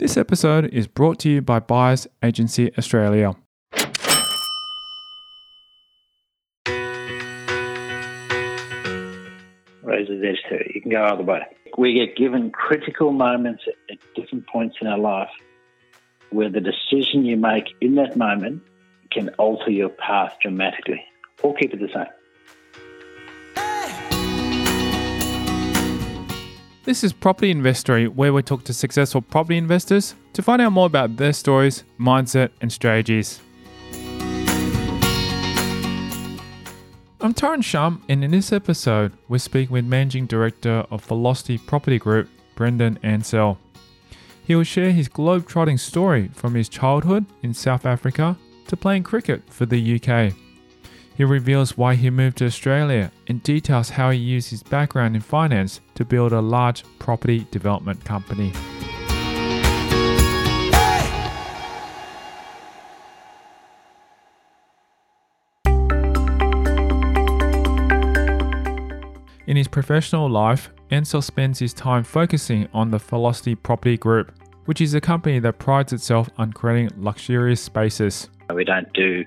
This episode is brought to you by Buyers Agency Australia. Roses Edge too. You can go either way. We get given critical moments at different points in our life where the decision you make in that moment can alter your path dramatically or keep it the same. This is Property Investory, where we talk to successful property investors to find out more about their stories, mindset, and strategies. I'm Tyrone Shum, and in this episode, we're speaking with Managing Director of Velocity Property Group, Brendan Ansell. He will share his globe-trotting story from his childhood in South Africa to playing cricket for the UK. He reveals why he moved to Australia and details how he used his background in finance to build a large property development company. In his professional life, Ansell spends his time focusing on the Velocity Property Group, which is a company that prides itself on creating luxurious spaces. We don't do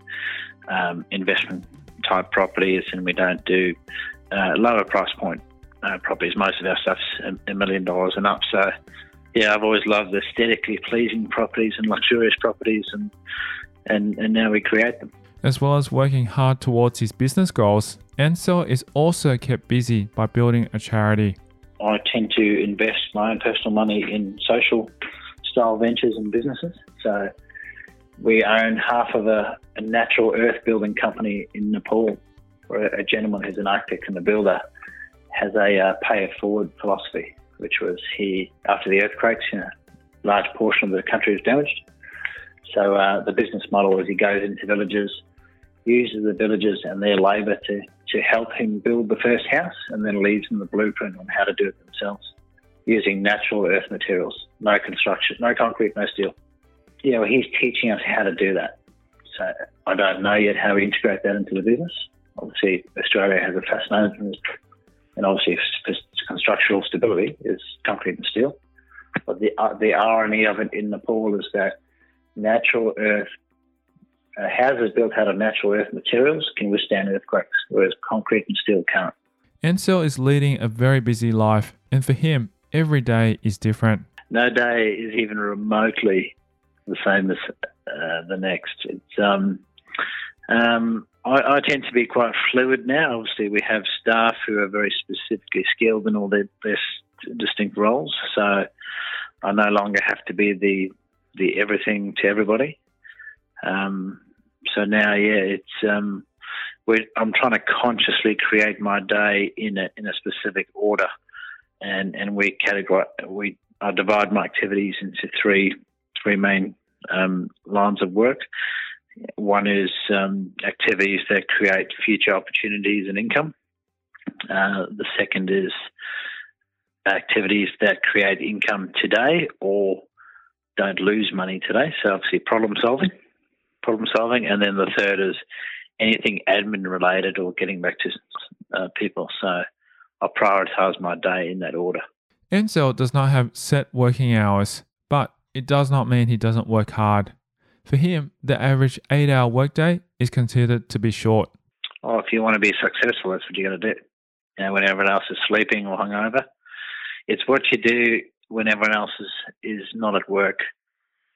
um, investment type properties and we don't do uh, lower price point uh, properties. Most of our stuff's a, a million dollars and up. So, yeah, I've always loved aesthetically pleasing properties and luxurious properties, and and, and now we create them. As well as working hard towards his business goals, Ansell is also kept busy by building a charity. I tend to invest my own personal money in social style ventures and businesses. So we own half of a, a natural earth building company in Nepal, where a gentleman who's an architect and a builder has a uh, pay it forward philosophy, which was he, after the earthquakes, you know, large portion of the country was damaged. So uh, the business model is he goes into villages, uses the villagers and their labour to, to help him build the first house and then leaves them the blueprint on how to do it themselves using natural earth materials, no construction, no concrete, no steel. You well, he's teaching us how to do that. So I don't know yet how we integrate that into the business. Obviously, Australia has a fascination, and obviously, constructional stability is concrete and steel. But the uh, the irony of it in Nepal is that natural earth uh, houses built out of natural earth materials can withstand earthquakes, whereas concrete and steel can't. Ansell is leading a very busy life, and for him, every day is different. No day is even remotely the same as uh, the next. It's um, um, I, I, tend to be quite fluid now. Obviously, we have staff who are very specifically skilled in all their, their distinct roles, so I no longer have to be the the everything to everybody. Um, so now, yeah, it's um, I'm trying to consciously create my day in a in a specific order, and and we categorize we I divide my activities into three three main um, lines of work. One is um, activities that create future opportunities and income. Uh, the second is activities that create income today or don't lose money today. So obviously problem solving, problem solving, and then the third is anything admin related or getting back to uh, people. So I prioritise my day in that order. Ansell does not have set working hours, but it does not mean he doesn't work hard. For him, the average eight hour workday is considered to be short. Oh, if you want to be successful, that's what you got to do. You know, when everyone else is sleeping or hungover, it's what you do when everyone else is, is not at work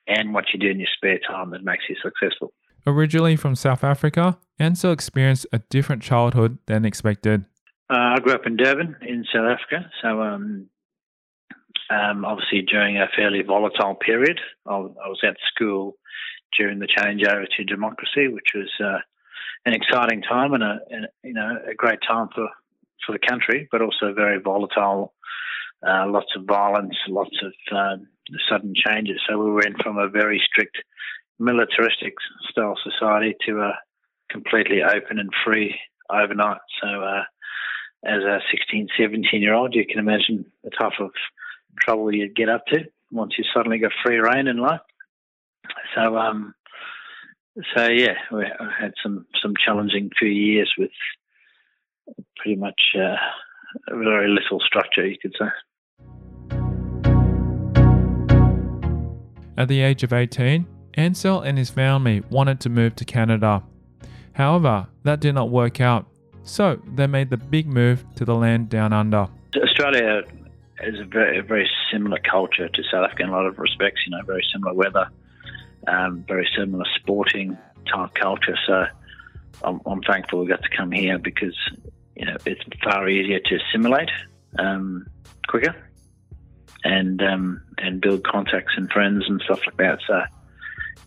and what you do in your spare time that makes you successful. Originally from South Africa, Ansell experienced a different childhood than expected. Uh, I grew up in Durban in South Africa, so um, um, obviously during a fairly volatile period. I, was at school during the changeover to democracy, which was uh, an exciting time and a, and, you know a great time for for the country, but also very volatile. Uh, lots of violence, lots of um, sudden changes. So we went from a very strict militaristic style society to a completely open and free overnight. So, uh, as a 16, 17 year old, you can imagine the type of trouble you'd get up to once you suddenly got free reign in life. So, um, so yeah, we had some some challenging few years with pretty much uh, very little structure, you could say. At the age of 18, Ansell and his family wanted to move to Canada. However, that did not work out, so they made the big move to the land down under. Australia is a very, a very similar culture to South Africa in a lot of respects. You know, very similar weather, um, very similar sporting type culture. So I'm, I'm, thankful we got to come here because you know it's far easier to assimilate um, quicker and um, and build contacts and friends and stuff like that. So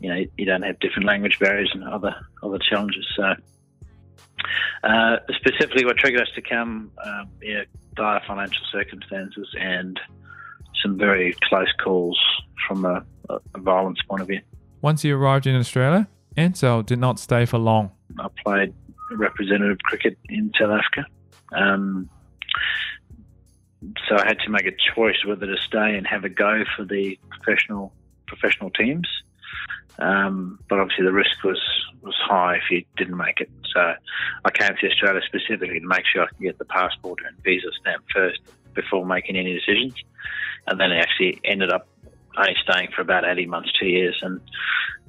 you know you don't have different language barriers and other other challenges. So. Uh, specifically, what triggered us to come, um, yeah, dire financial circumstances and some very close calls from a, a violence point of view. Once he arrived in Australia, Ansell did not stay for long. I played representative cricket in South Africa. Um, so I had to make a choice whether to stay and have a go for the professional professional teams. Um, but obviously the risk was, was high if you didn't make it. So I came to Australia specifically to make sure I could get the passport and visa stamp first before making any decisions. And then I actually ended up only staying for about 80 months, two years. And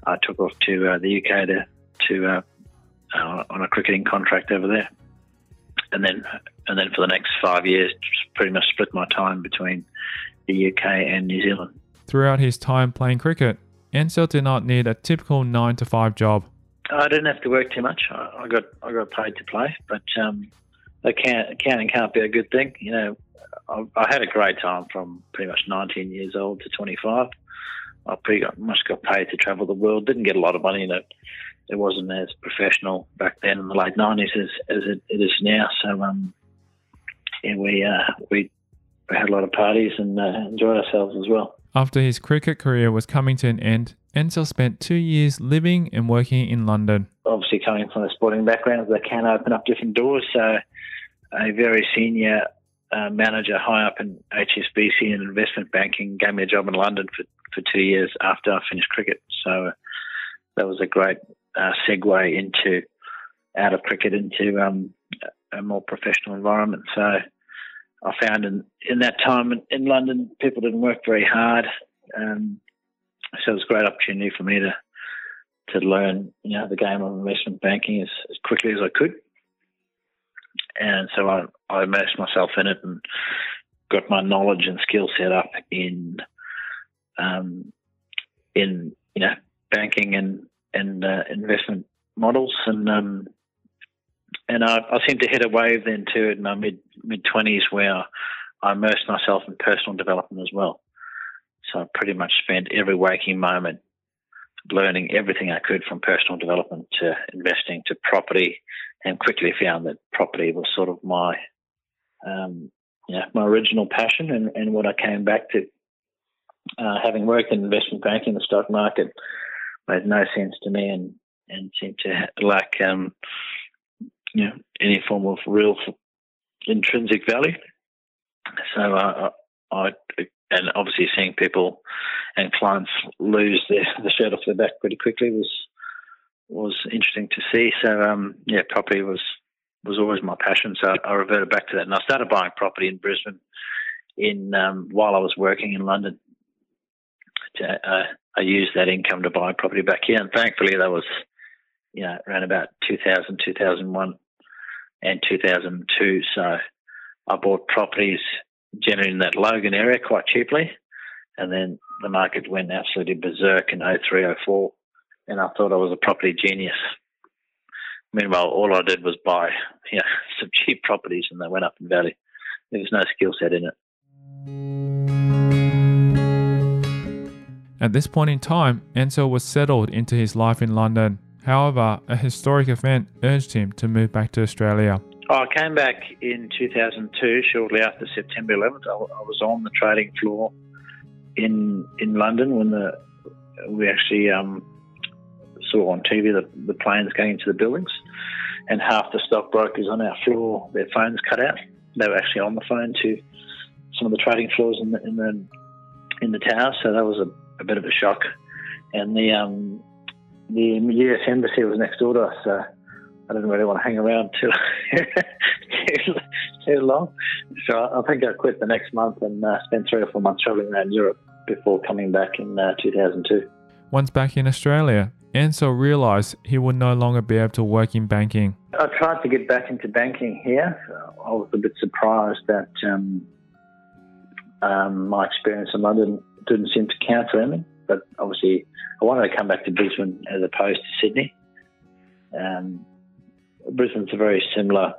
I took off to uh, the UK to, to uh, uh, on a cricketing contract over there. And then, and then for the next five years, pretty much split my time between the UK and New Zealand. Throughout his time playing cricket, Ansell did not need a typical nine to five job. I didn't have to work too much. I, got I got paid to play, but um, can't be a good thing. You know, I, I, had a great time from pretty much 19 years old to 25. I pretty much got paid to travel the world. Didn't get a lot of money. You know, it wasn't as professional back then in the late 90s as, as it, it is now. So, um, yeah, we uh, we had a lot of parties and uh, enjoyed ourselves as well. After his cricket career was coming to an end, Ansell spent two years living and working in London. Obviously, coming from a sporting background, they can open up different doors. So, a very senior uh, manager high up in HSBC and investment banking gave me a job in London for, for two years after I finished cricket. So, that was a great uh, segue into out of cricket into um, a more professional environment. So, I found in, in that time in, in London, people didn't work very hard. Um, so it was a great opportunity for me to to learn, you know, the game of investment banking as, as quickly as I could. And so I, I immersed myself in it and got my knowledge and skill set up in um, in you know banking and and uh, investment models and um, and I, I seemed to hit a wave then too in my mid mid twenties where I immersed myself in personal development as well. So I pretty much spent every waking moment learning everything I could from personal development to investing to property, and quickly found that property was sort of my um, my original passion and, and what I came back to. Uh, having worked in investment banking, the stock market made no sense to me and, and seemed to lack um, you know, any form of real intrinsic value. So uh, I, and obviously seeing people and clients lose their, the shirt off their back pretty quickly was was interesting to see. So um, yeah, property was was always my passion. So I reverted back to that, and I started buying property in Brisbane in um, while I was working in London. To, uh, I used that income to buy property back here, and thankfully that was you know, around about 2000, 2001 and 2002. So I bought properties generally in that Logan area quite cheaply. And then the market went absolutely berserk in 03, 04. And I thought I was a property genius. Meanwhile, all I did was buy you know, some cheap properties and they went up in value. There was no skill set in it. At this point in time, Ansell was settled into his life in London However, a historic event urged him to move back to Australia. I came back in 2002, shortly after September 11th. I, I was on the trading floor in in London when the we actually um, saw on TV the, the planes going into the buildings, and half the stockbrokers on our floor, their phones cut out. They were actually on the phone to some of the trading floors in the in the in the tower, so that was a, a bit of a shock. And the um, the US embassy was next door to us, so I didn't really want to hang around too too, too long. So I think I quit the next month and uh, spent three or four months traveling around Europe. before coming back in uh, 2002. Once back in Australia, Ansell realised he would no longer be able to work in banking. I tried to get back into banking here. I was a bit surprised that um, um, my experience in London didn't seem to count for anything. But obviously, I wanted to come back to Brisbane as opposed to Sydney. Um, Brisbane's a very similar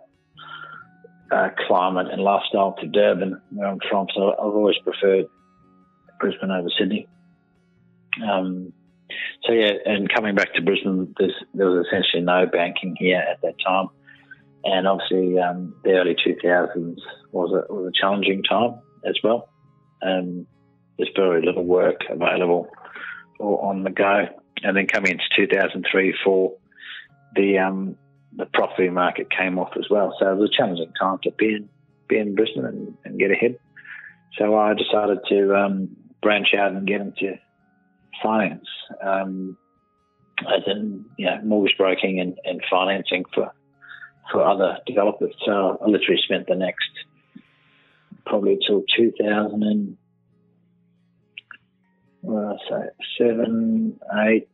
uh, climate and lifestyle to Durban, where I'm from, so I've always preferred Brisbane over Sydney. Um, so yeah, and coming back to Brisbane, there was essentially no banking here at that time, and obviously um, the early 2000s was a was a challenging time as well. Um, there's very little work available or on the go, and then coming into 2003, four, the um, the property market came off as well. So it was a challenging time to be in be in Brisbane and, and get ahead. So I decided to um, branch out and get into finance, um, as in you know, mortgage broking and, and financing for for other developers. So I literally spent the next probably till 2000 and well, I say seven, eight,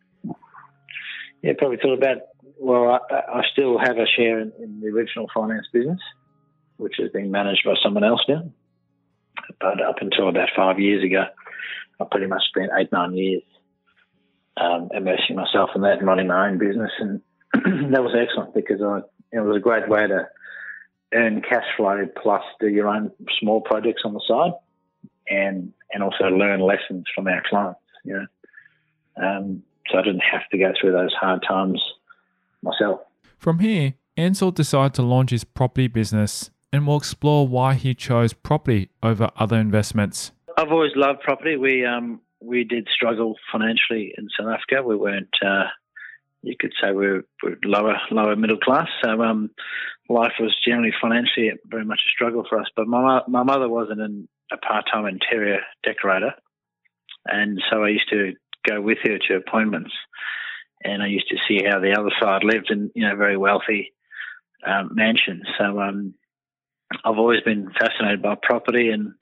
yeah, probably till about. Well, I, I still have a share in, in, the original finance business, which is being managed by someone else now. But up until about five years ago, I pretty much spent eight, nine years um, immersing myself in that and running my own business. And that was excellent because I, it was a great way to earn cash flow plus do your own small projects on the side and, and also learn lessons from our clients, you know. Um, so I didn't have to go through those hard times myself. From here, Ansell decided to launch his property business and we'll explore why he chose property over other investments. I've always loved property. We um, we did struggle financially in South Africa. We weren't, uh, you could say, we were, we were, lower lower middle class. So um, life was generally financially very much a struggle for us. But my my mother wasn't an, a part time interior decorator, and so I used to go with her to appointments, and I used to see how the other side lived in you know very wealthy um, mansions. So um, I've always been fascinated by property and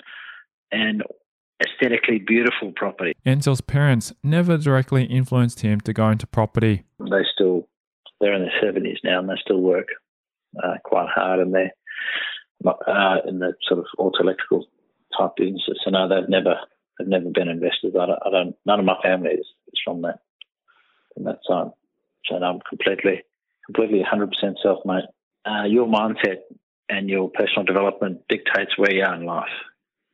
and aesthetically beautiful property. Ansell's parents never directly influenced him to go into property. They still, they're in their 70s now and they still work uh, quite hard in their, uh, in the sort of auto electrical type businesses. So no, they've never, they've never been investors. I don't, I don't none of my family is, is from that, from that side. So no, I'm completely, completely 100% self-made. Uh, your mindset and your personal development dictates where you are in life.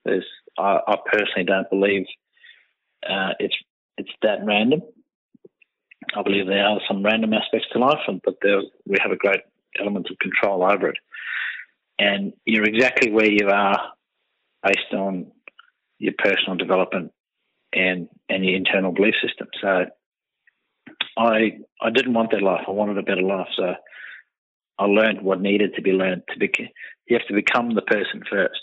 There's I, I personally don't believe uh, it's it's that random. I believe there are some random aspects to life, but there, we have a great element of control over it. And you're exactly where you are based on your personal development and and your internal belief system. So I I didn't want that life. I wanted a better life. So I learned what needed to be learned. To be, you have to become the person first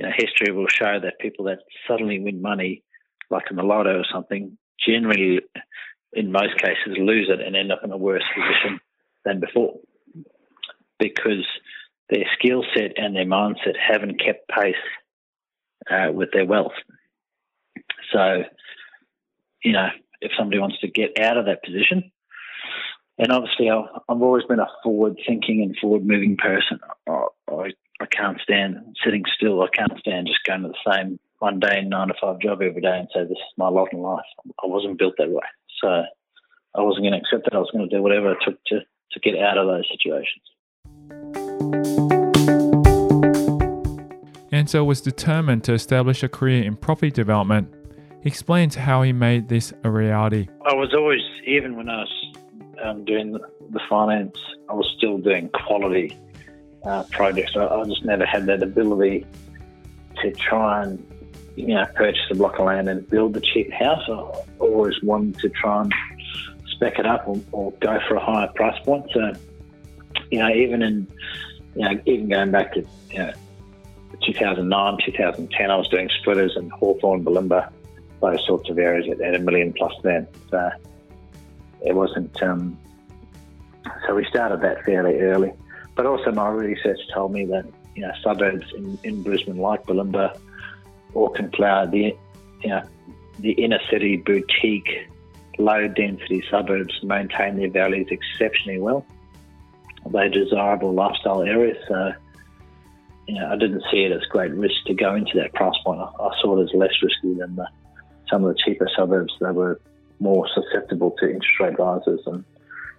you know, history will show that people that suddenly win money, like in the lotto or something, generally, in most cases, lose it and end up in a worse position than before because their skill set and their mindset haven't kept pace uh, with their wealth. So, you know, if somebody wants to get out of that position, and obviously I've, I've always been a forward thinking and forward moving person. I, I I can't stand sitting still. I can't stand just going to the same mundane nine to five job every day and say this is my lot in life. I wasn't built that way, so I wasn't going to accept that. I was going to do whatever it took to to get out of those situations. Ansell was determined to establish a career in property development. He explains how he made this a reality. I was always, even when I was um, doing the finance, I was still doing quality uh, projects. I, I just never had that ability to try and you know purchase a block of land and build a cheap house. I always wanted to try and spec it up or, or go for a higher price point. So you know, even in you know, even going back to you know 2009, 2010, I was doing splitters in Hawthorne, Bulimba, those sorts of areas at, at a million plus then. So it wasn't. Um, so we started that fairly early. But also, my research told me that you know suburbs in, in Brisbane, like Bulimba, Auckland the you know, the inner city boutique, low density suburbs maintain their values exceptionally well. They're desirable lifestyle areas. So, you know, I didn't see it as great risk to go into that price point. I, I saw it as less risky than the, some of the cheaper suburbs that were more susceptible to interest rate rises and,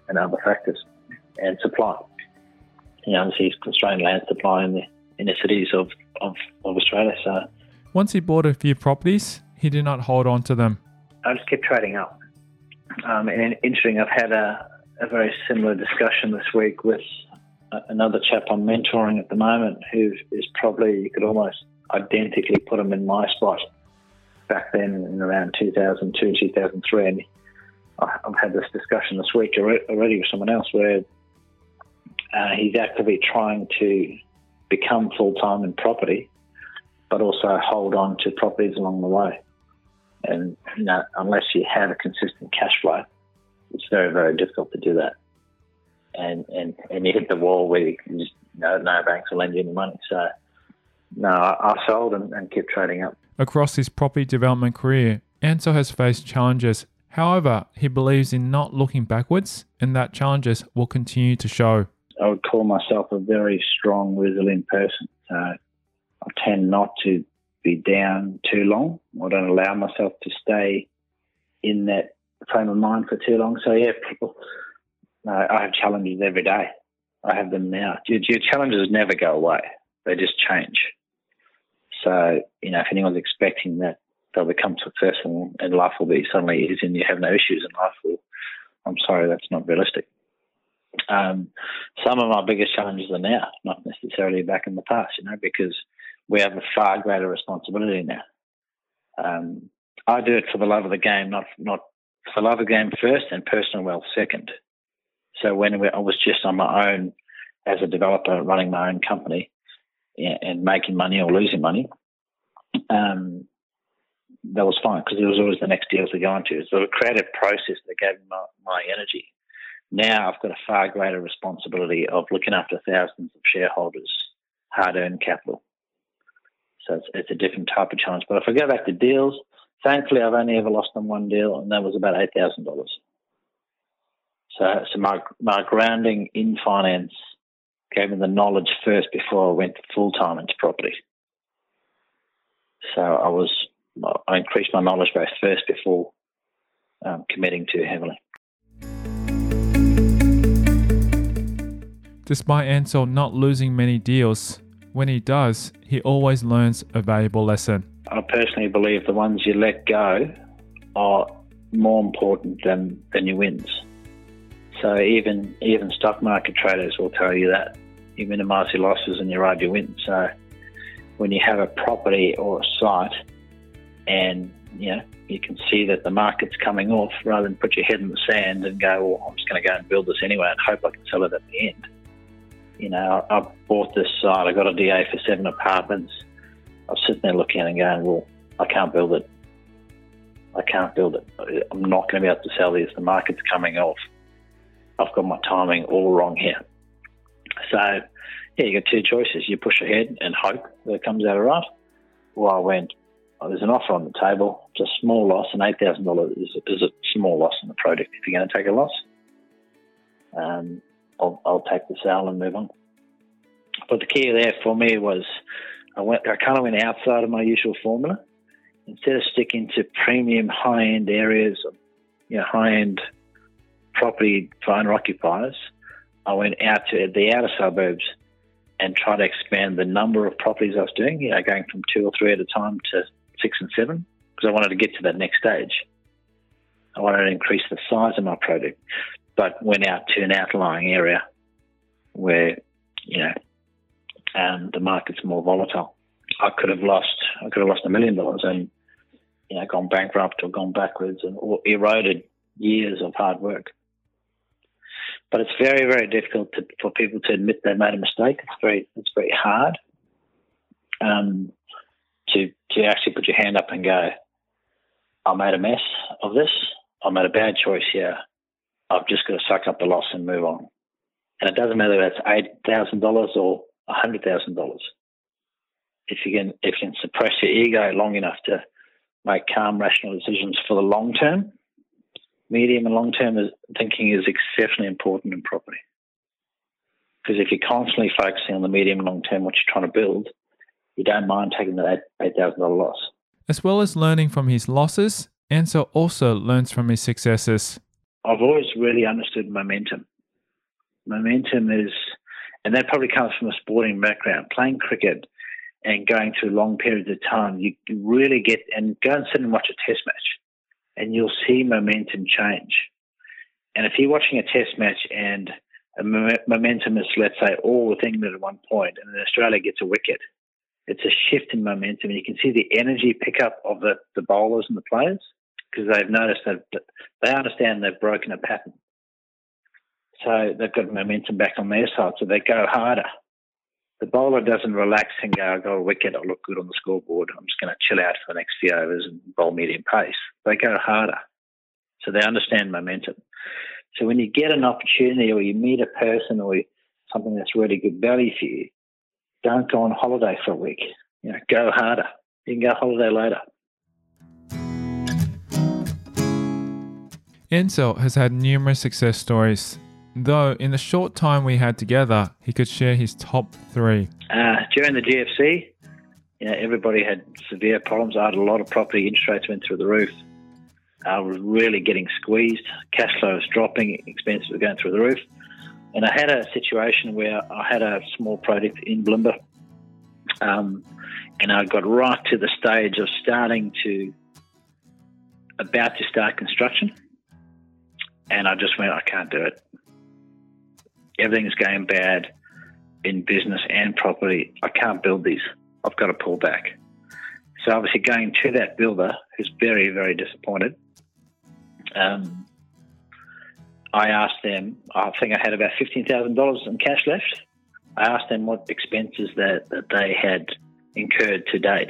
and other factors and supply. You know, obviously constrained land supply in the inner cities of, of, of Australia. So once he bought a few properties, he did not hold on to them. I just kept trading up. Um, and interesting, I've had a, a very similar discussion this week with another chap I'm mentoring at the moment who is probably, you could almost identically put him in my spot back then in around 2002, 2003. And I've had this discussion this week already with someone else where uh, he's actively trying to become full time in property, but also hold on to properties along the way. And you know, unless you have a consistent cash flow, it's very, very difficult to do that. And and, and you hit the wall where you can just no, no banks will lend you any money. So no, I, I sold and, and kept trading up. Across his property development career, Ansell has faced challenges. However, he believes in not looking backwards and that challenges will continue to show. I would call myself a very strong, resilient person. So I tend not to be down too long. I don't allow myself to stay in that frame of mind for too long. So yeah, people, uh, I have challenges every day. I have them now. Your, your challenges never go away; they just change. So you know, if anyone's expecting that they'll become successful and life will be suddenly easy and you have no issues in life, well, I'm sorry, that's not realistic. Um, some of my biggest challenges are now, not necessarily back in the past, you know, because we have a far greater responsibility now. Um, I do it for the love of the game, not not for love of game first and personal wealth second. So when I was just on my own as a developer, running my own company and making money or losing money, um, that was fine because it was always the next deal to go into. So a creative process that gave me my, my energy. Now I've got a far greater responsibility of looking after thousands of shareholders' hard-earned capital. So it's, it's a different type of challenge. But if I go back to deals, thankfully I've only ever lost on one deal, and that was about eight thousand dollars. So, so my my grounding in finance gave me the knowledge first before I went full time into property. So I was I increased my knowledge base first before um, committing too heavily. Despite Ansell not losing many deals, when he does, he always learns a valuable lesson. I personally believe the ones you let go are more important than, than your wins. So even even stock market traders will tell you that you minimise your losses and you ride your wins. So when you have a property or a site and you know you can see that the market's coming off, rather than put your head in the sand and go, "Well, I'm just going to go and build this anyway and hope I can sell it at the end." You know, I, bought this site, I got a DA for seven apartments. I was sitting there looking and going, well, I can't build it. I can't build it. I'm not going to be able to sell these. The market's coming off. I've got my timing all wrong here. So, yeah, you got two choices. You push ahead and hope that it comes out all right. Well, I went, oh, there's an offer on the table. It's a small loss, and $8,000 is, is a small loss in the project if you're going to take a loss. Um, I'll, I'll take the sale and move on. But the key there for me was I went, I kind of went outside of my usual formula. Instead of sticking to premium high end areas, you know, high end property for owner occupiers, I went out to the outer suburbs and tried to expand the number of properties I was doing, you know, going from two or three at a time to six and seven, because I wanted to get to that next stage. I wanted to increase the size of my project but went out to an outlying area where, you know, um, the market's more volatile. I could have lost, I could have lost a million dollars and, you know, gone bankrupt or gone backwards and eroded years of hard work. But it's very, very difficult to, for people to admit they made a mistake. It's very, it's very hard um, to to actually put your hand up and go, I made a mess of this. I made a bad choice here. I've just got to suck up the loss and move on. And it doesn't matter if that's eight thousand dollars or a hundred thousand dollars. If you can if you can suppress your ego long enough to make calm, rational decisions for the long term. Medium and long term thinking is exceptionally important in property. Because if you're constantly focusing on the medium and long term, what you're trying to build, you don't mind taking that $8,000 loss. As well as learning from his losses, Ansell also learns from his successes. I've always really understood momentum. Momentum is, and that probably comes from a sporting background. Playing cricket and going through long periods of time, you really get, and go and sit and watch a test match, and you'll see momentum change. And if you're watching a test match and momentum is, let's say, all England at one point, and then Australia gets a wicket, it's a shift in momentum. And you can see the energy pickup of the, the bowlers and the players because they've noticed that they understand they've broken a pattern. So they've got momentum back on their side, so they go harder. The bowler doesn't relax and go, I got a wicket, I look good on the scoreboard, I'm just going to chill out for the next few overs and bowl medium pace. They go harder. So they understand momentum. So when you get an opportunity or you meet a person or something that's really good value for you, don't go on holiday for a week. You know, go harder. You can go holiday later. Ansell has had numerous success stories, though in the short time we had together, he could share his top three. Uh, during the GFC, you know, everybody had severe problems. I had a lot of property, interest rates went through the roof. I was really getting squeezed. Cash flow was dropping, expenses were going through the roof. And I had a situation where I had a small project in Bulimba, um, and I got right to the stage of starting to, about to start construction and I just went, I can't do it. Everything's going bad in business and property. I can't build these. I've got to pull back. So obviously going to that builder who's very, very disappointed, um, I asked them, I think I had about $15,000 in cash left. I asked them what expenses that, that they had incurred to date.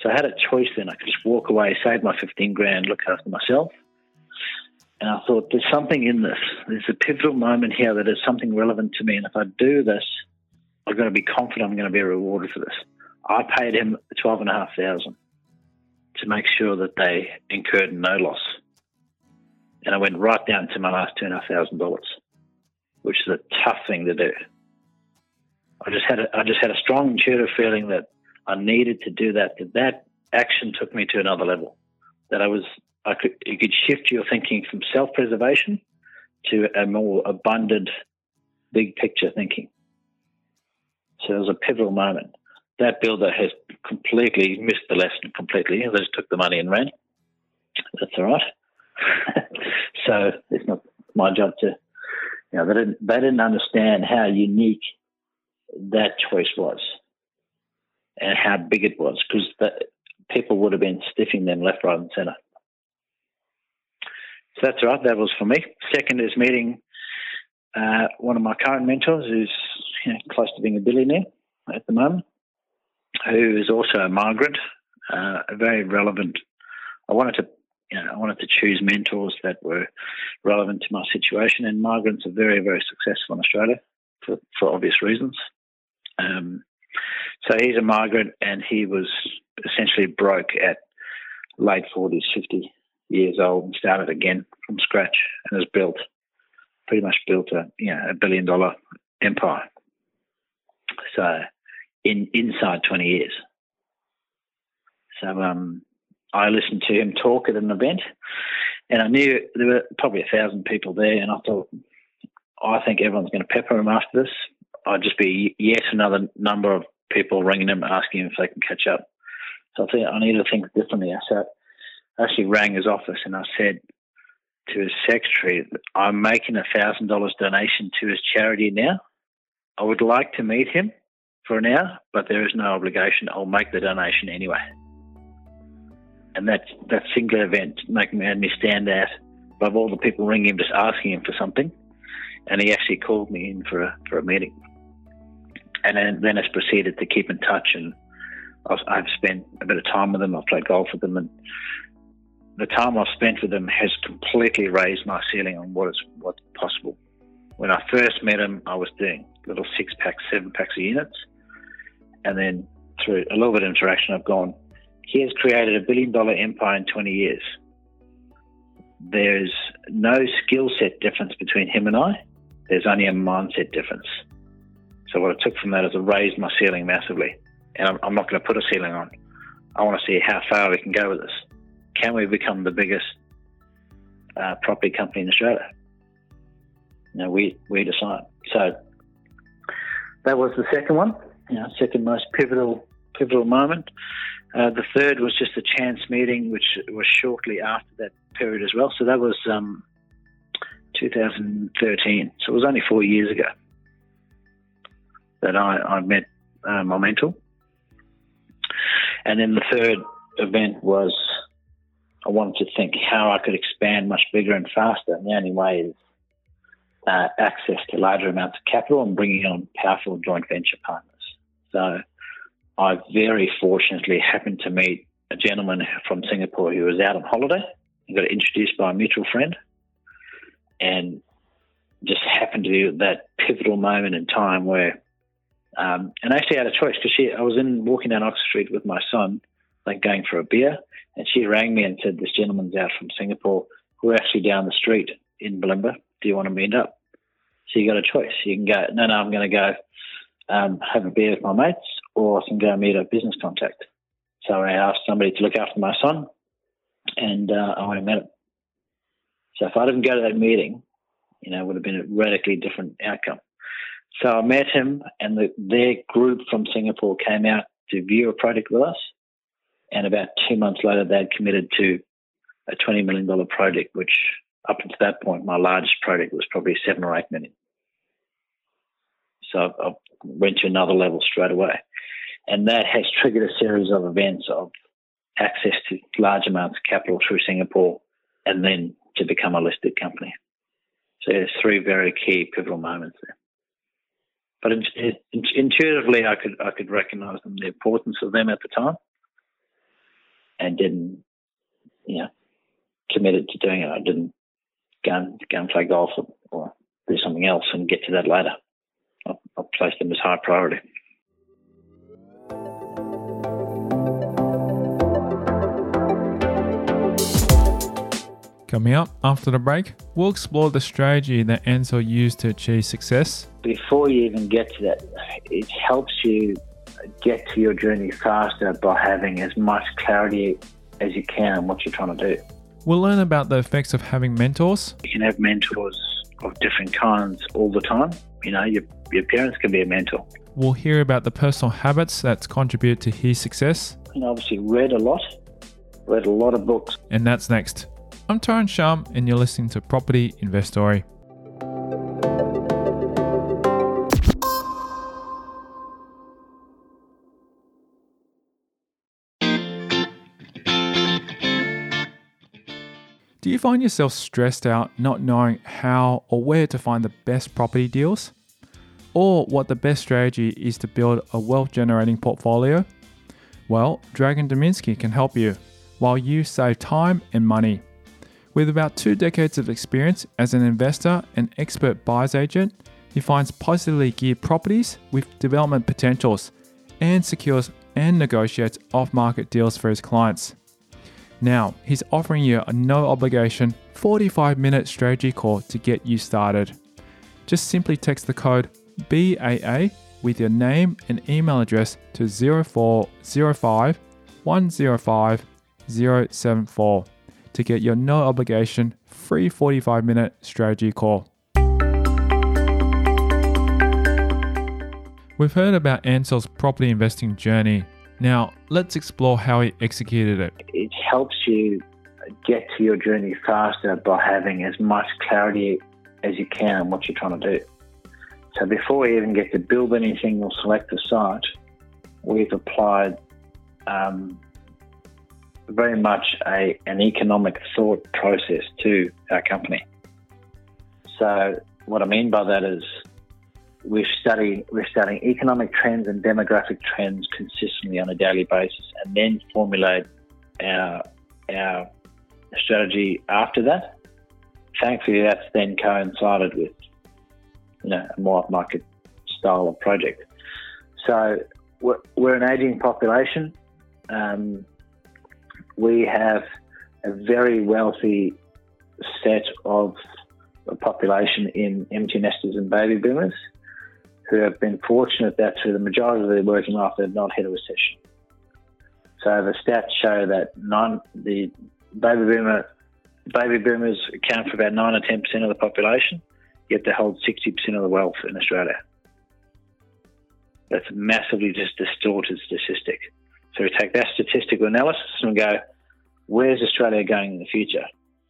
So I had a choice then. I could just walk away, save my 15 grand, look after myself, and I thought, there's something in this. There's a pivotal moment here that is something relevant to me. And if I do this, I've got to be confident I'm going to be rewarded for this. I paid him twelve and a half thousand to make sure that they incurred no loss. And I went right down to my last two and a half thousand dollars, which is a tough thing to do. I just had a, I just had a strong intuitive feeling that I needed to do that. That that action took me to another level. That I was I could you could shift your thinking from self preservation to a more abundant, big picture thinking. So it was a pivotal moment. That builder has completely missed the lesson completely. They just took the money and ran. That's all right. so it's not my job to, you know, they didn't, they didn't understand how unique that choice was and how big it was because people would have been stiffing them left, right, and centre. So that's right. That was for me. Second is meeting uh, one of my current mentors, who's you know, close to being a billionaire at the moment, who is also a migrant. Uh, a very relevant. I wanted to, you know, I wanted to choose mentors that were relevant to my situation, and migrants are very, very successful in Australia for, for obvious reasons. Um, so he's a migrant, and he was essentially broke at late forties, fifty, years old and started again from scratch and has built pretty much built a you know a billion dollar empire. So in inside twenty years. So um, I listened to him talk at an event, and I knew there were probably a thousand people there, and I thought, I think everyone's going to pepper him after this. I'd just be yet another number of people ringing him asking if they can catch up. So I think I need to think differently. So actually rang his office and I said to his secretary, I'm making a thousand dollars donation to his charity now. I would like to meet him for an hour, but there is no obligation. I'll make the donation anyway. And that that single event made me stand out above all the people ringing him, just asking him for something. And he actually called me in for a for a meeting. And then, then it's proceeded to keep in touch, and I've, I've spent a bit of time with him. I've played golf with him, and the time I've spent with him has completely raised my ceiling on what is what's possible. When I first met him, I was doing little six packs, seven packs of units, and then through a little bit of interaction, I've gone He has created a billion dollar empire in 20 years. There's no skill set difference between him and I. There's only a mindset difference. So what I took from that is I raised my ceiling massively. And I'm, I'm not going to put a ceiling on. I want to see how far we can go with this. Can we become the biggest uh, property company in Australia? You know, we, we decide. So that was the second one, you know, second most pivotal pivotal moment. Uh, the third was just a chance meeting, which was shortly after that period as well. So that was um, 2013. So it was only four years ago that I, I met uh, my mentor. And then the third event was I wanted to think how I could expand much bigger and faster. And the only way is uh, access to larger amounts of capital and bringing on powerful joint venture partners. So I very fortunately happened to meet a gentleman from Singapore who was out on holiday and got introduced by a mutual friend and just happened to be that pivotal moment in time where um, and I actually had a choice because I was in walking down Oxford Street with my son, like going for a beer, and she rang me and said this gentleman's out from Singapore. We're actually down the street in Bulimba. Do you want to meet up? So you got a choice. You can go, no, no, I'm going to go um, have a beer with my mates, or I can go meet a business contact. So I asked somebody to look after my son, and uh, I went and met him. So if I didn't go to that meeting, you know, it would have been a radically different outcome. So I met him, and the, their group from Singapore came out to view a project with us. And about two months later, they'd committed to a $20 million project, which up until that point, my largest project was probably seven or eight million. So I went to another level straight away. And that has triggered a series of events of access to large amounts of capital through Singapore and then to become a listed company. So there's three very key pivotal moments there. But intuitively, I could I could recognise them, the importance of them at the time, and didn't, you know, committed to doing it. I didn't go and, go and play golf or, or do something else and get to that later. I, I placed them as high priority. Coming up after the break, we'll explore the strategy that Ansell used to achieve success. Before you even get to that, it helps you get to your journey faster by having as much clarity as you can on what you're trying to do. We'll learn about the effects of having mentors. You can have mentors of different kinds all the time. You know, your, your parents can be a mentor. We'll hear about the personal habits that's contribute to his success. And obviously read a lot, read a lot of books. And that's next. I'm Tyrone Shum, and you're listening to Property Investory. Find yourself stressed out not knowing how or where to find the best property deals? Or what the best strategy is to build a wealth generating portfolio? Well, Dragon Dominski can help you while you save time and money. With about two decades of experience as an investor and expert buyer's agent, he finds positively geared properties with development potentials and secures and negotiates off market deals for his clients. Now, he's offering you a no obligation 45 minute strategy call to get you started. Just simply text the code BAA with your name and email address to 0405 105 074 to get your no obligation free 45 minute strategy call. We've heard about Ansell's property investing journey now, let's explore how he executed it. It helps you get to your journey faster by having as much clarity as you can on what you're trying to do. So before we even get to build anything or select a site, we've applied um, very much a, an economic thought process to our company. So what I mean by that is we're studying we're studying economic trends and demographic trends consistently on a daily basis, and then formulate our our strategy after that. Thankfully, that's then coincided with you know a more market style of project. So we're, we're an aging population. Um, we have a very wealthy set of population in empty nesters and baby boomers who have been fortunate that through the majority of their working life they've not hit a recession. So the stats show that nine, the baby boomer baby boomers account for about nine or ten percent of the population, yet they hold sixty percent of the wealth in Australia. That's a massively just distorted statistic. So we take that statistical analysis and go, where's Australia going in the future?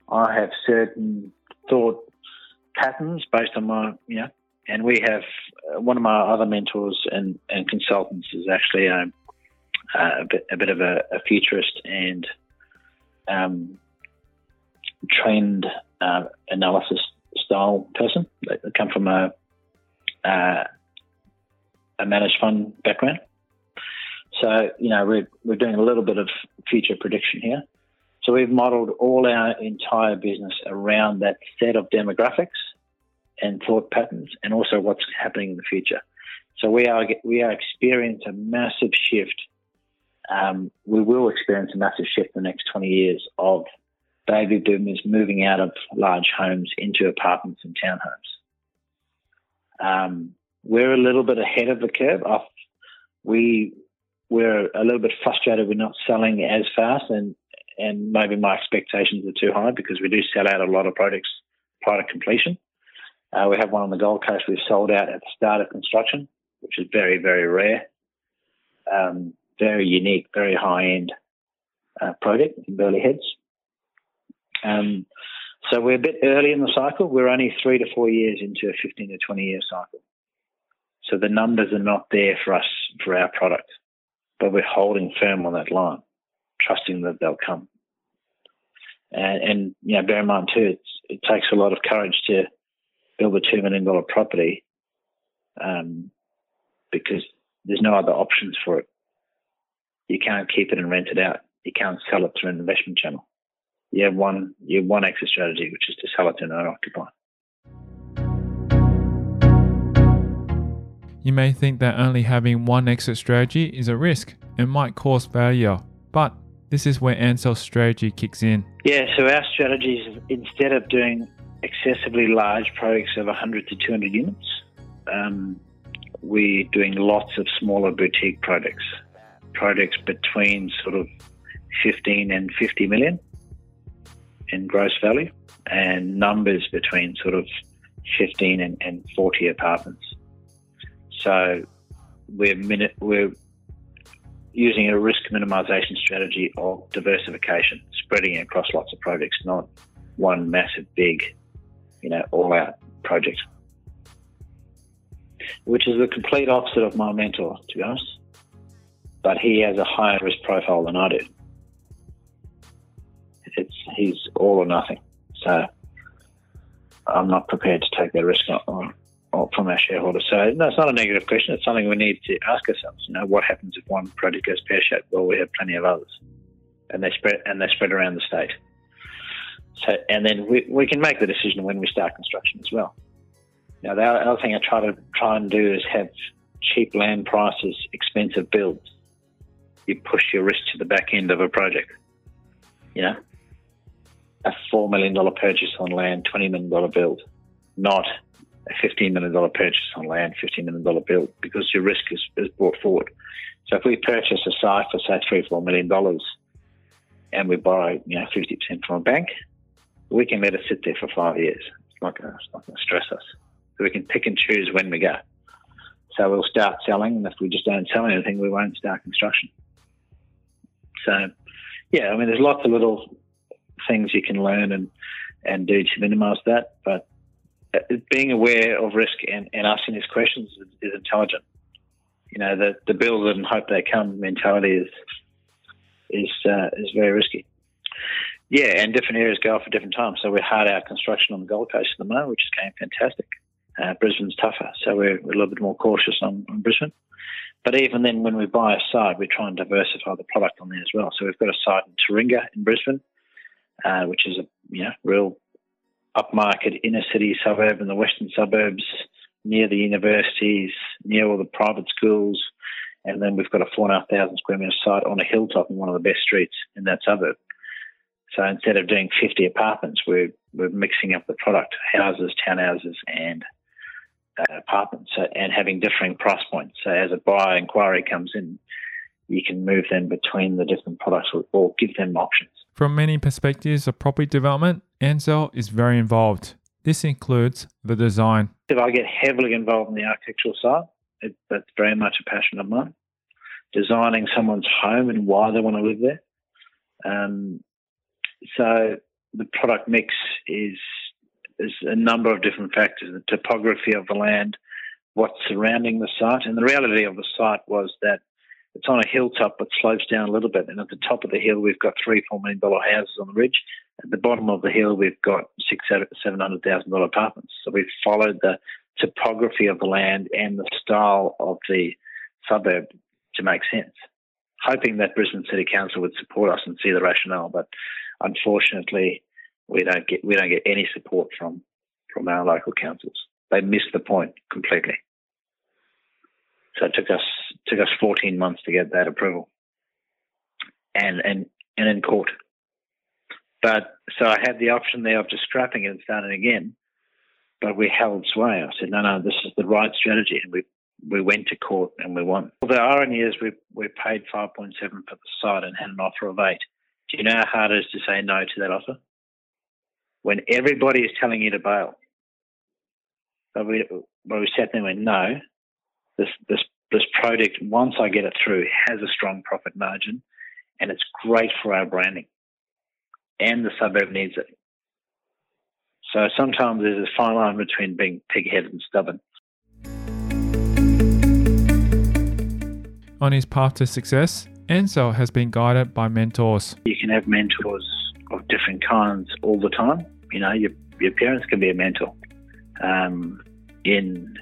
I have certain thought patterns based on my, you know, and we have uh, one of my other mentors and, and consultants is actually a, a, bit, a bit of a, a futurist and um, trend uh, analysis style person. They come from a, uh, a managed fund background. So, you know, we're, we're doing a little bit of future prediction here. So we've modeled all our entire business around that set of demographics and thought patterns and also what's happening in the future. So we are, we are experiencing a massive shift. Um, we will experience a massive shift in the next 20 years of baby boomers moving out of large homes into apartments and townhomes. Um, we're a little bit ahead of the curve. We we're a little bit frustrated we're not selling as fast, and and maybe my expectations are too high because we do sell out a lot of products prior to completion. Uh, we have one on the Gold Coast we've sold out at the start of construction, which is very very rare, um, very unique, very high end uh, project in Burleigh Heads. Um, so we're a bit early in the cycle. We're only three to four years into a 15 to 20 year cycle. So the numbers are not there for us for our product, but we're holding firm on that line, trusting that they'll come. And, and you know, bear in mind too, it takes a lot of courage to build a two million dollar property, um, because there's no other options for it. You can't keep it and rent it out. You can't sell it through an investment channel you have one you have one exit strategy, which is to sell it to an owner. You may think that only having one exit strategy is a risk and might cause failure, but this is where Ansell's strategy kicks in. Yeah, so our strategy is instead of doing excessively large projects of 100 to 200 units, um, we're doing lots of smaller boutique projects, projects between sort of 15 and 50 million in gross value and numbers between sort of 15 and, and 40 apartments. So we're, minute, we're using a risk minimisation strategy of diversification, spreading across lots of projects, not one massive, big, you know, all-out project. Which is the complete opposite of my mentor, to be honest. But he has a higher risk profile than I do it's he's all or nothing. So I'm not prepared to take that risk on, on, from our shareholders. So no, it's not a negative question. It's something we need to ask ourselves. You know, what happens if one project goes pear shaped? Well, we have plenty of others, and they spread and they spread around the state. So and then we, we can make the decision when we start construction as well. Now the other thing I try to try and do is have cheap land prices, expensive builds. You push your risk to the back end of a project. You know, a $4 million purchase on land, $20 million build, not a $15 million purchase on land, $15 million build, because your risk is, is brought forward. So if we purchase a site for, say, three, $4 million and we borrow, you know, 50% from a bank, we can let it sit there for five years. It's not going to stress us. So we can pick and choose when we go. So we'll start selling, and if we just don't sell anything, we won't start construction. So, yeah, I mean, there's lots of little things you can learn and, and do to minimise that. But uh, being aware of risk and, and asking these questions is, is intelligent. You know, the, the build and hope they come mentality is is uh, is very risky. Yeah, and different areas go off at different times. So we're hard out construction on the Gold Coast at the moment, which is going fantastic. Uh, Brisbane's tougher, so we're, we're, a little bit more cautious on, on Brisbane. But even then, when we buy a site, we try and diversify the product on there as well. So we've got a site in Taringa in Brisbane, uh, which is a you know real upmarket inner city suburb in the western suburbs, near the universities, near all the private schools, And then we've got a four and a half thousand square metre site on a hilltop in one of the best streets in that suburb. So instead of doing 50 apartments, we're, we're mixing up the product, houses, townhouses, and uh, apartments, so, and having differing price points. So as a buyer inquiry comes in, you can move them between the different products or, or give them options. From many perspectives of property development, Ansell is very involved. This includes the design. If I get heavily involved in the architectural side, it, that's very much a passion of mine. Designing someone's home and why they want to live there. Um, so the product mix is is a number of different factors: the topography of the land, what's surrounding the site, and the reality of the site was that it's on a hilltop but slopes down a little bit. And at the top of the hill, we've got three, four million dollar houses on the ridge. At the bottom of the hill, we've got six, seven hundred thousand dollar apartments. So we've followed the topography of the land and the style of the suburb to make sense. Hoping that Brisbane City Council would support us and see the rationale, but unfortunately, we don't get we don't get any support from from our local councils. They miss the point completely. So it took us took us 14 months to get that approval, and and and in court. But so I had the option there of just scrapping it and starting again, but we held sway. I said, no, no, this is the right strategy, and we we went to court and we won. Well, the irony is we we paid 5.7 for the site and had an offer of eight. Do you know how hard it is to say no to that offer? When everybody is telling you to bail. But we, but we sat there and went, no, this, this, this project, once I get it through, has a strong profit margin and it's great for our branding. And the suburb needs it. So sometimes there's a fine line between being pig-headed and stubborn. On his path to success, Ansell has been guided by mentors. You can have mentors of different kinds all the time. You know, your, your parents can be a mentor um, in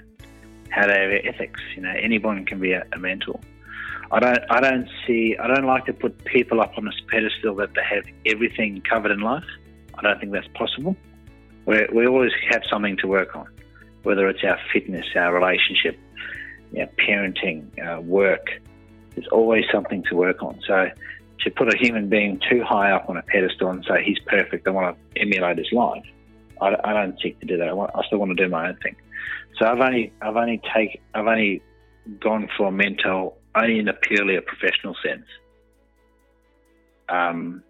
how they have ethics. You know, anyone can be a, a mentor. I don't, I don't see, I don't like to put people up on a pedestal that they have everything covered in life. I don't think that's possible. we we always have something to work on, whether it's our fitness, our relationship, our parenting, our work, there's always something to work on. So to put a human being too high up on a pedestal and say he's perfect, I want to emulate his life. I, I don't seek to do that. I, want, I still want to do my own thing. So I've only I've only take I've only gone for a mentor only in a purely a professional sense. Um,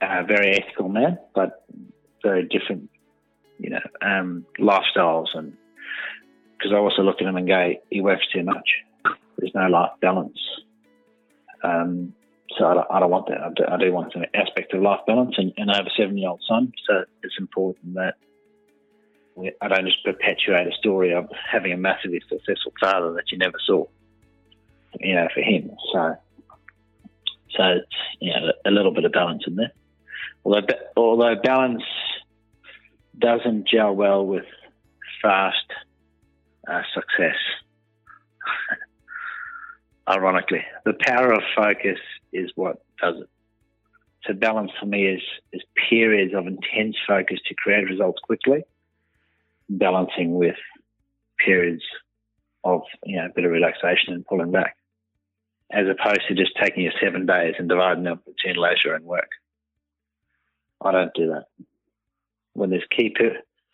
a very ethical man, but very different, you know, um, lifestyles and because I also look at him and go, he works too much there's no life balance. Um, so I don't, I don't, want that. I do, I do, want an aspect of life balance, and, and I have a seven-year-old son, so it's important that I don't just perpetuate a story of having a massively successful father that you never saw. You know, for him. So, so it's you know a little bit of balance in there. Although, although balance doesn't gel well with fast uh, success ironically. The power of focus is what does it. So balance for me is, is periods of intense focus to create results quickly, balancing with periods of you know a bit of relaxation and pulling back, as opposed to just taking your seven days and dividing them between leisure and work. I don't do that. When there's key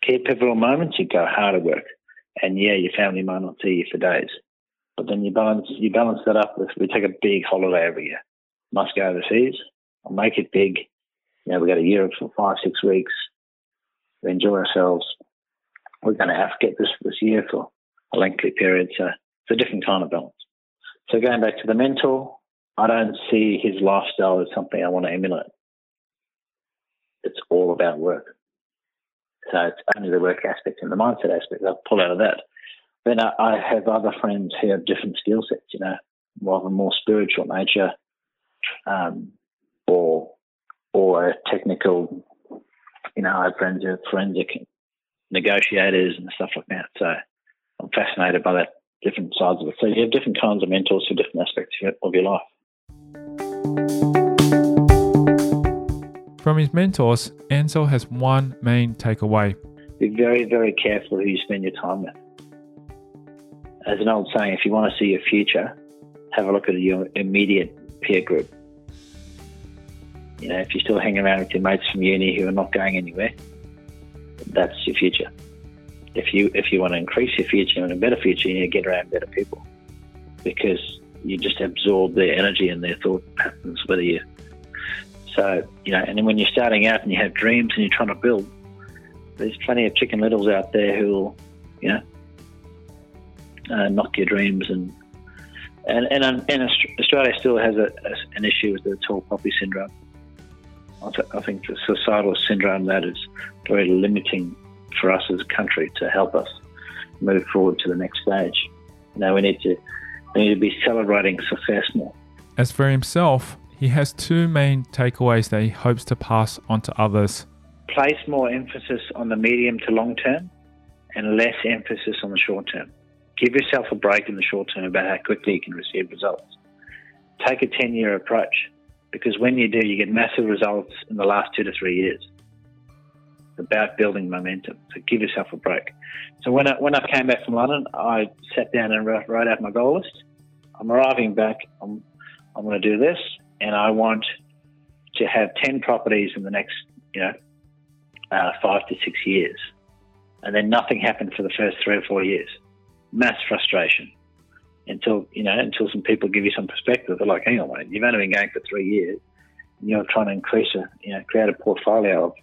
key pivotal moments, you go hard at work, and yeah, your family might not see you for days, but then you balance you balance that up with we take a big holiday every year. Must go overseas. I'll make it big. You know, we got a year for five, six weeks. We enjoy ourselves. We're going to have to get this this year for a lengthy period. So it's a different kind of balance. So going back to the mentor, I don't see his lifestyle as something I want to emulate. It's all about work. So it's only the work aspect and the mindset aspect. I'll pull out of that. Then I, I have other friends who have different skill sets, you know, more of a more spiritual nature, um, or or a technical. You know, I have friends who are forensic negotiators and stuff like that. So I'm fascinated by that different sides of it. So you have different kinds of mentors for different aspects of your life. From his mentors, Ansell has one main takeaway. Be very, very careful who you spend your time with as an old saying, if you want to see your future, have a look at your immediate peer group. You know, if you're still hanging around with your mates from uni who are not going anywhere, that's your future. If you if you want to increase your future and a better future, you need to get around better people because you just absorb their energy and their thought patterns with you. So you know, and then when you're starting out and you have dreams and you're trying to build, there's plenty of chicken littles out there who will, you know, uh, knock your dreams and and and, um, and Australia still has a, a, an issue with the tall poppy syndrome. I, th- I think the societal syndrome that is very limiting for us as a country to help us move forward to the next stage. You know, we need to we need to be celebrating success more. As for himself, he has two main takeaways that he hopes to pass on to others. Place more emphasis on the medium to long term and less emphasis on the short term. Give yourself a break in the short term about how quickly you can receive results. Take a 10 year approach because when you do, you get massive results in the last two to three years. It's about building momentum. So give yourself a break. So when I, when I came back from London, I sat down and wrote, out my goal list. I'm arriving back. I'm, I'm going to do this, and I want to have 10 properties in the next, you know, uh, five to six years. And then nothing happened for the first three or four years. Mass frustration until you know until some people give you some perspective. They're like, hang on, mate, you've only been going for three years, and you're trying to increase a you know create a portfolio of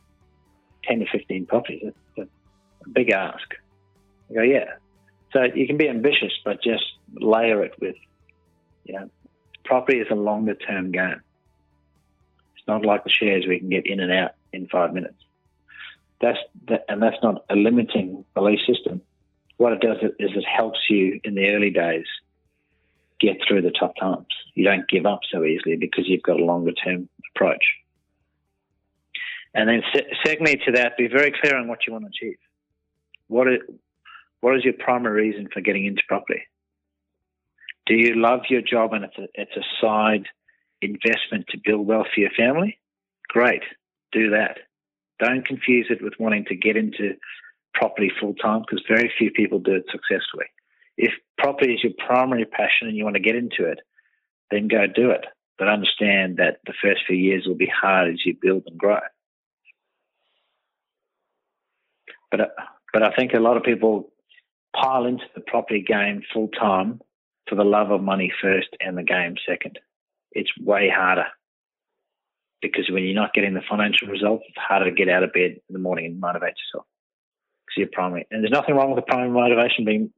ten to fifteen properties. It's a big ask. I go, yeah. So you can be ambitious, but just layer it with, you know, property is a longer term game. It's not like the shares we can get in and out in five minutes. That's that, and that's not a limiting belief system. What it does is it helps you in the early days get through the tough times. You don't give up so easily because you've got a longer term approach. And then, secondly, to that, be very clear on what you want to achieve. What is, what is your primary reason for getting into property? Do you love your job and it's a, it's a side investment to build wealth for your family? Great, do that. Don't confuse it with wanting to get into property full time because very few people do it successfully. If property is your primary passion and you want to get into it, then go do it. But understand that the first few years will be hard as you build and grow. But but I think a lot of people pile into the property game full time for the love of money first and the game second. It's way harder because when you're not getting the financial results, it's harder to get out of bed in the morning and motivate yourself. You're primary, and there's nothing wrong with the primary motivation being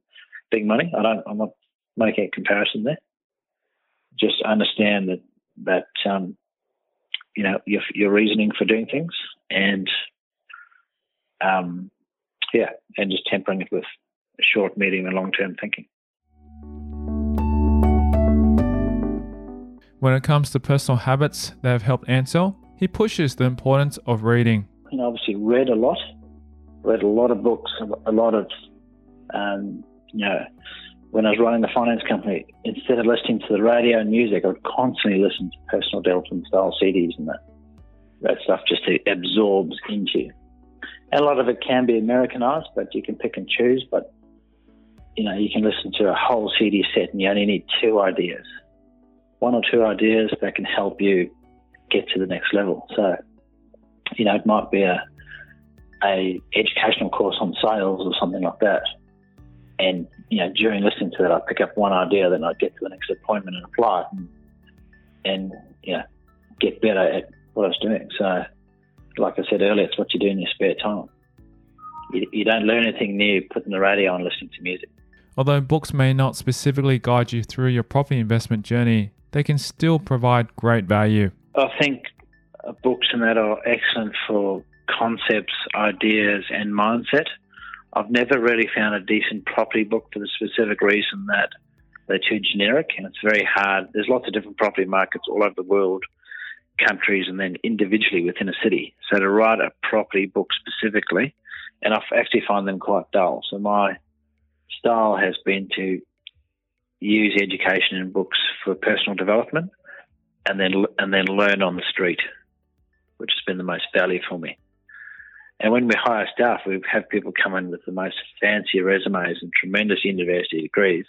big money. I don't. I'm not making a comparison there. Just understand that that um, you know your, your reasoning for doing things, and um, yeah, and just tempering it with short, medium, and long term thinking. When it comes to personal habits that have helped Ansell, he pushes the importance of reading. And obviously read a lot, read a lot of books, a lot of um, you know, when I was running the finance company, instead of listening to the radio and music, I would constantly listen to personal development style CDs and that that stuff just absorbs into you. And a lot of it can be Americanized, but you can pick and choose. But you know, you can listen to a whole CD set, and you only need two ideas, one or two ideas that can help you get to the next level. So, you know, it might be a a educational course on sales or something like that and you know, during listening to that, I pick up one idea, then I get to the next appointment and apply it, and, and you know, get better at what I was doing. So, like I said earlier, it's what you do in your spare time. You, you don't learn anything new putting the radio on, listening to music. Although books may not specifically guide you through your property investment journey, they can still provide great value. I think uh, books and that are excellent for concepts, ideas, and mindset. I've never really found a decent property book for the specific reason that they're too generic and it's very hard. There's lots of different property markets all over the world, countries, and then individually within a city. So to write a property book specifically, and I actually find them quite dull. So my style has been to use education and books for personal development, and then and then learn on the street, which has been the most value for me. And when we hire staff, we have people come in with the most fancy resumes and tremendous university degrees.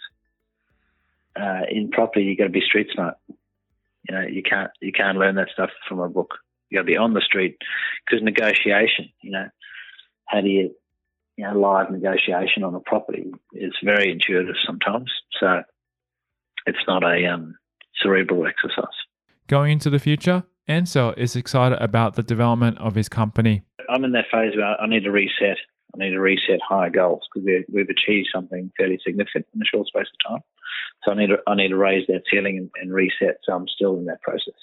Uh, in property, you've got to be street smart. You know, you can't you can't learn that stuff from a book. You've got to be on the street because negotiation. You know, how do you you know live negotiation on a property is very intuitive sometimes. So it's not a um, cerebral exercise. Going into the future, Ansell is excited about the development of his company. I'm in that phase where I need to reset. I need to reset higher goals because we've achieved something fairly significant in a short space of time. So I need to I need to raise that ceiling and, and reset. So I'm still in that process.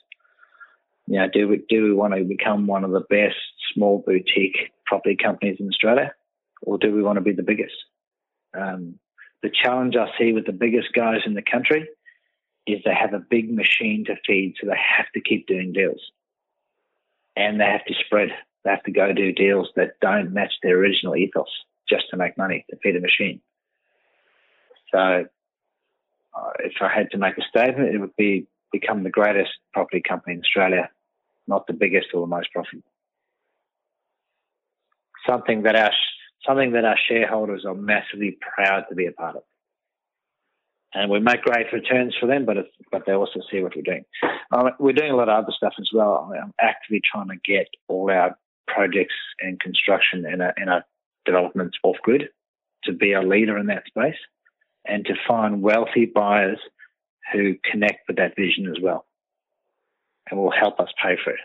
You know, do we do we want to become one of the best small boutique property companies in Australia, or do we want to be the biggest? Um, the challenge I see with the biggest guys in the country is they have a big machine to feed, so they have to keep doing deals, and they have to spread. They have to go do deals that don't match their original ethos just to make money to feed a machine. So, uh, if I had to make a statement, it would be become the greatest property company in Australia, not the biggest or the most profitable. Something that our something that our shareholders are massively proud to be a part of and we make great returns for them, but but they also see what we're doing. Um, we're doing a lot of other stuff as well. I'm actively trying to get all our projects and construction and our, and our developments off grid to be a leader in that space and to find wealthy buyers who connect with that vision as well and will help us pay for it.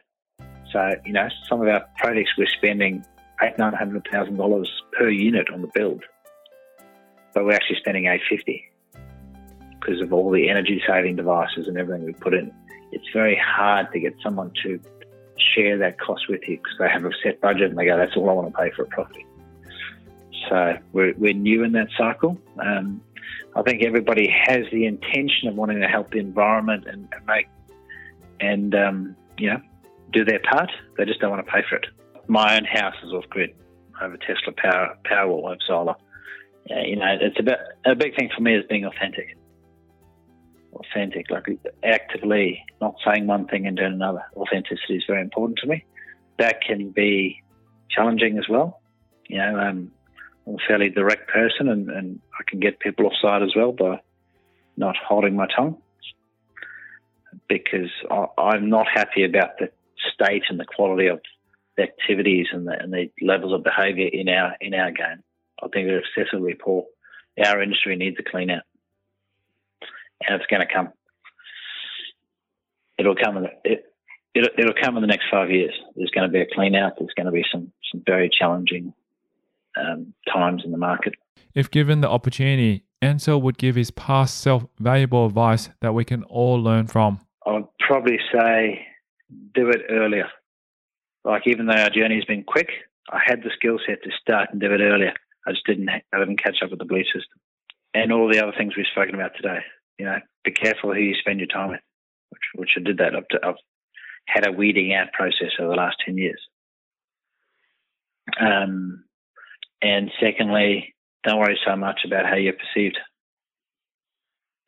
So, you know, some of our projects we're spending eight, nine hundred thousand dollars per unit on the build, but we're actually spending eight fifty because of all the energy saving devices and everything we put in. It's very hard to get someone to share that cost with you because they have a set budget and they go, that's all I want to pay for a property. So we're, we're new in that cycle. Um, I think everybody has the intention of wanting to help the environment and, and make and um, you know do their part. They just don't want to pay for it. My own house is off grid. I have a Tesla power Powerwall, I have solar. Yeah, you know, it's a, a big thing for me is being authentic authentic, like actively not saying one thing and doing another. Authenticity is very important to me. That can be challenging as well. You know, um, I'm a fairly direct person and, and I can get people offside as well by not holding my tongue because I, am not happy about the state and the quality of the activities and the, and the levels of behaviour in our in our game. I think they're excessively poor. Our industry needs a clean out and it's going to come. It'll come in the, it, it'll, it'll come in the next five years. There's going to be a clean out. There's going to be some some very challenging um, times in the market. If given the opportunity, Ansell would give his past self valuable advice that we can all learn from. I would probably say do it earlier. Like even though our journey has been quick, I had the skill set to start and do it earlier. I just didn't I didn't catch up with the belief system and all the other things we've spoken about today you know, be careful who you spend your time with, which, which I did that. I've, I've had a weeding out process over the last 10 years. Um, and secondly, don't worry so much about how you're perceived.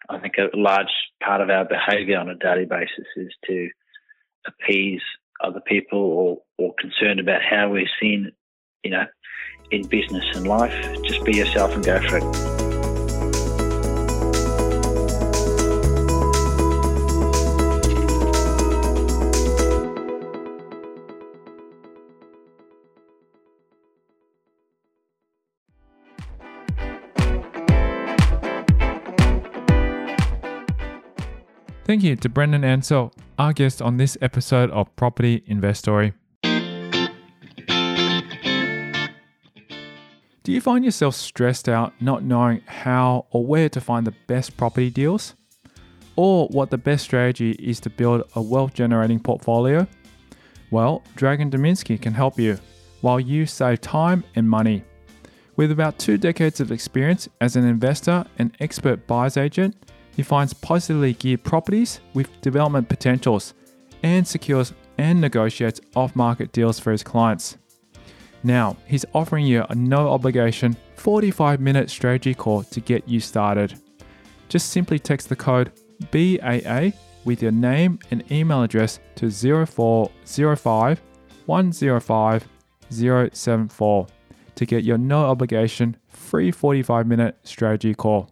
I think a large part of our behaviour on a daily basis is to appease other people or, or concerned about how we're seen, you know, in business and life. Just be yourself and go for it. Thank you to Brendan Ansell, our guest on this episode of Property Investory. Do you find yourself stressed out not knowing how or where to find the best property deals? Or what the best strategy is to build a wealth generating portfolio? Well, Dragon Dominski can help you while you save time and money. With about two decades of experience as an investor and expert buyer's agent, he finds positively geared properties with development potentials and secures and negotiates off market deals for his clients. Now, he's offering you a no obligation 45 minute strategy call to get you started. Just simply text the code BAA with your name and email address to 0405 105 074 to get your no obligation free 45 minute strategy call.